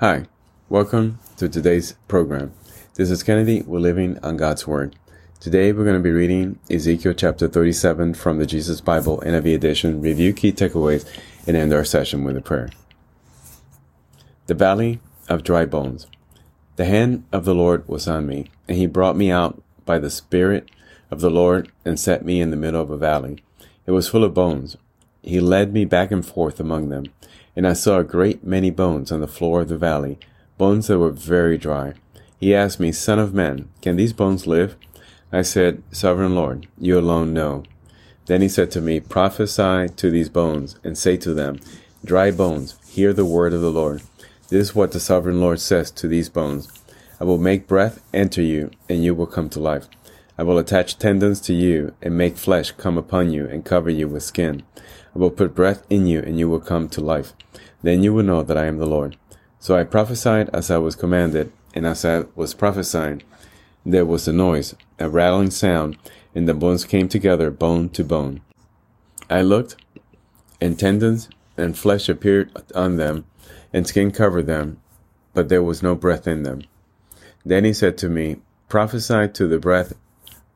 Hi, welcome to today's program. This is Kennedy. We're living on God's Word. Today we're going to be reading Ezekiel chapter 37 from the Jesus Bible NIV edition, review key takeaways, and end our session with a prayer. The Valley of Dry Bones. The hand of the Lord was on me, and he brought me out by the Spirit of the Lord and set me in the middle of a valley. It was full of bones. He led me back and forth among them and I saw a great many bones on the floor of the valley, bones that were very dry. He asked me, Son of man, can these bones live? I said, Sovereign Lord, you alone know. Then he said to me, Prophesy to these bones, and say to them, Dry bones, hear the word of the Lord. This is what the sovereign Lord says to these bones I will make breath enter you, and you will come to life. I will attach tendons to you, and make flesh come upon you, and cover you with skin. I will put breath in you, and you will come to life. Then you will know that I am the Lord. So I prophesied as I was commanded, and as I was prophesying, there was a noise, a rattling sound, and the bones came together, bone to bone. I looked, and tendons and flesh appeared on them, and skin covered them, but there was no breath in them. Then he said to me, Prophesy to the breath,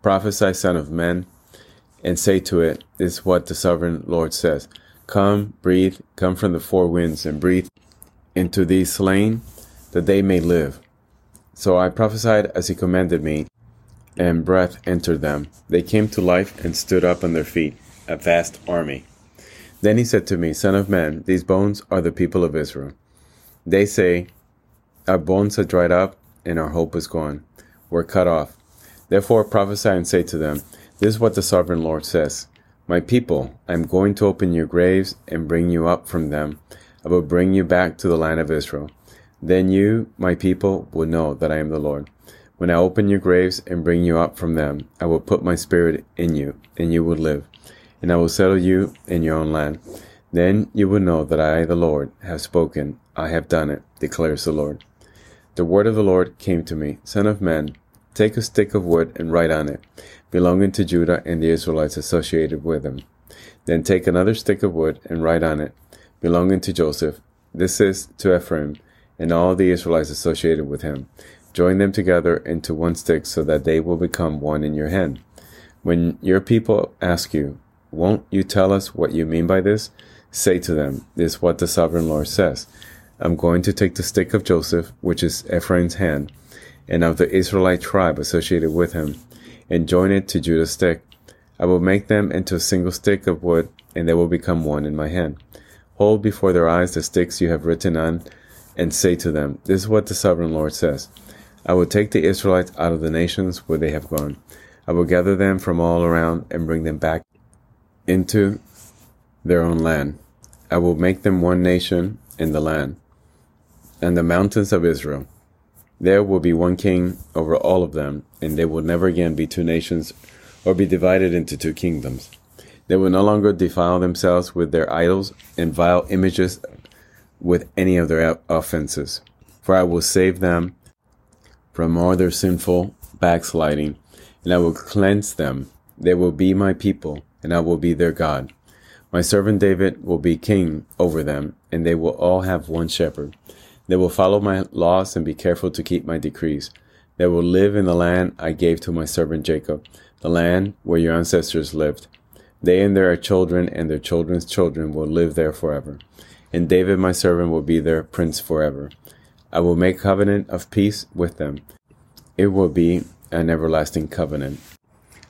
prophesy, son of man, and say to it, is what the sovereign Lord says. Come, breathe, come from the four winds, and breathe into these slain, that they may live. So I prophesied as he commanded me, and breath entered them. They came to life and stood up on their feet, a vast army. Then he said to me, Son of man, these bones are the people of Israel. They say, Our bones are dried up, and our hope is gone. We're cut off. Therefore prophesy and say to them, This is what the sovereign Lord says. My people, I am going to open your graves and bring you up from them. I will bring you back to the land of Israel. Then you, my people, will know that I am the Lord. When I open your graves and bring you up from them, I will put my spirit in you, and you will live. And I will settle you in your own land. Then you will know that I, the Lord, have spoken. I have done it, declares the Lord. The word of the Lord came to me, Son of man, take a stick of wood and write on it belonging to Judah and the Israelites associated with him. Then take another stick of wood and write on it, belonging to Joseph. This is to Ephraim and all the Israelites associated with him. Join them together into one stick so that they will become one in your hand. When your people ask you, Won't you tell us what you mean by this? Say to them, This is what the sovereign Lord says. I'm going to take the stick of Joseph, which is Ephraim's hand, and of the Israelite tribe associated with him, and join it to Judah's stick. I will make them into a single stick of wood, and they will become one in my hand. Hold before their eyes the sticks you have written on, and say to them, This is what the sovereign Lord says. I will take the Israelites out of the nations where they have gone. I will gather them from all around and bring them back into their own land. I will make them one nation in the land and the mountains of Israel. There will be one king over all of them, and they will never again be two nations or be divided into two kingdoms. They will no longer defile themselves with their idols and vile images with any of their offenses. For I will save them from all their sinful backsliding, and I will cleanse them. They will be my people, and I will be their God. My servant David will be king over them, and they will all have one shepherd. They will follow my laws and be careful to keep my decrees. They will live in the land I gave to my servant Jacob, the land where your ancestors lived. They and their children and their children's children will live there forever. And David, my servant, will be their prince forever. I will make covenant of peace with them. It will be an everlasting covenant.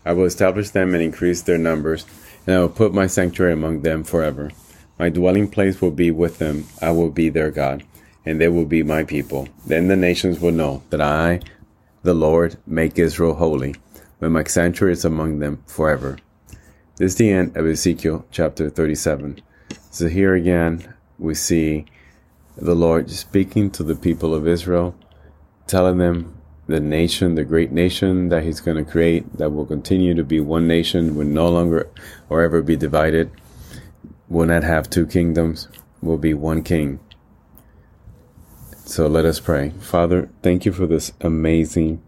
I will establish them and increase their numbers, and I will put my sanctuary among them forever. My dwelling place will be with them. I will be their God and they will be my people. Then the nations will know that I, the Lord, make Israel holy, when my sanctuary is among them forever. This is the end of Ezekiel chapter 37. So here again, we see the Lord speaking to the people of Israel, telling them the nation, the great nation that He's going to create, that will continue to be one nation, will no longer or ever be divided, will not have two kingdoms, will be one king. So let us pray. Father, thank you for this amazing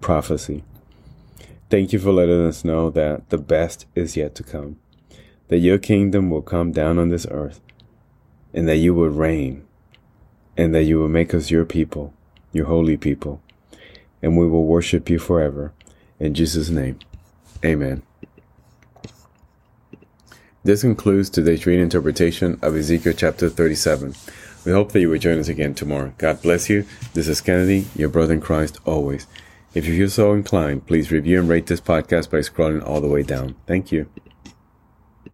prophecy. Thank you for letting us know that the best is yet to come, that your kingdom will come down on this earth, and that you will reign and that you will make us your people, your holy people, and we will worship you forever. In Jesus' name, amen. This concludes today's reading interpretation of Ezekiel chapter 37. We hope that you will join us again tomorrow. God bless you. This is Kennedy, your brother in Christ, always. If you feel so inclined, please review and rate this podcast by scrolling all the way down. Thank you.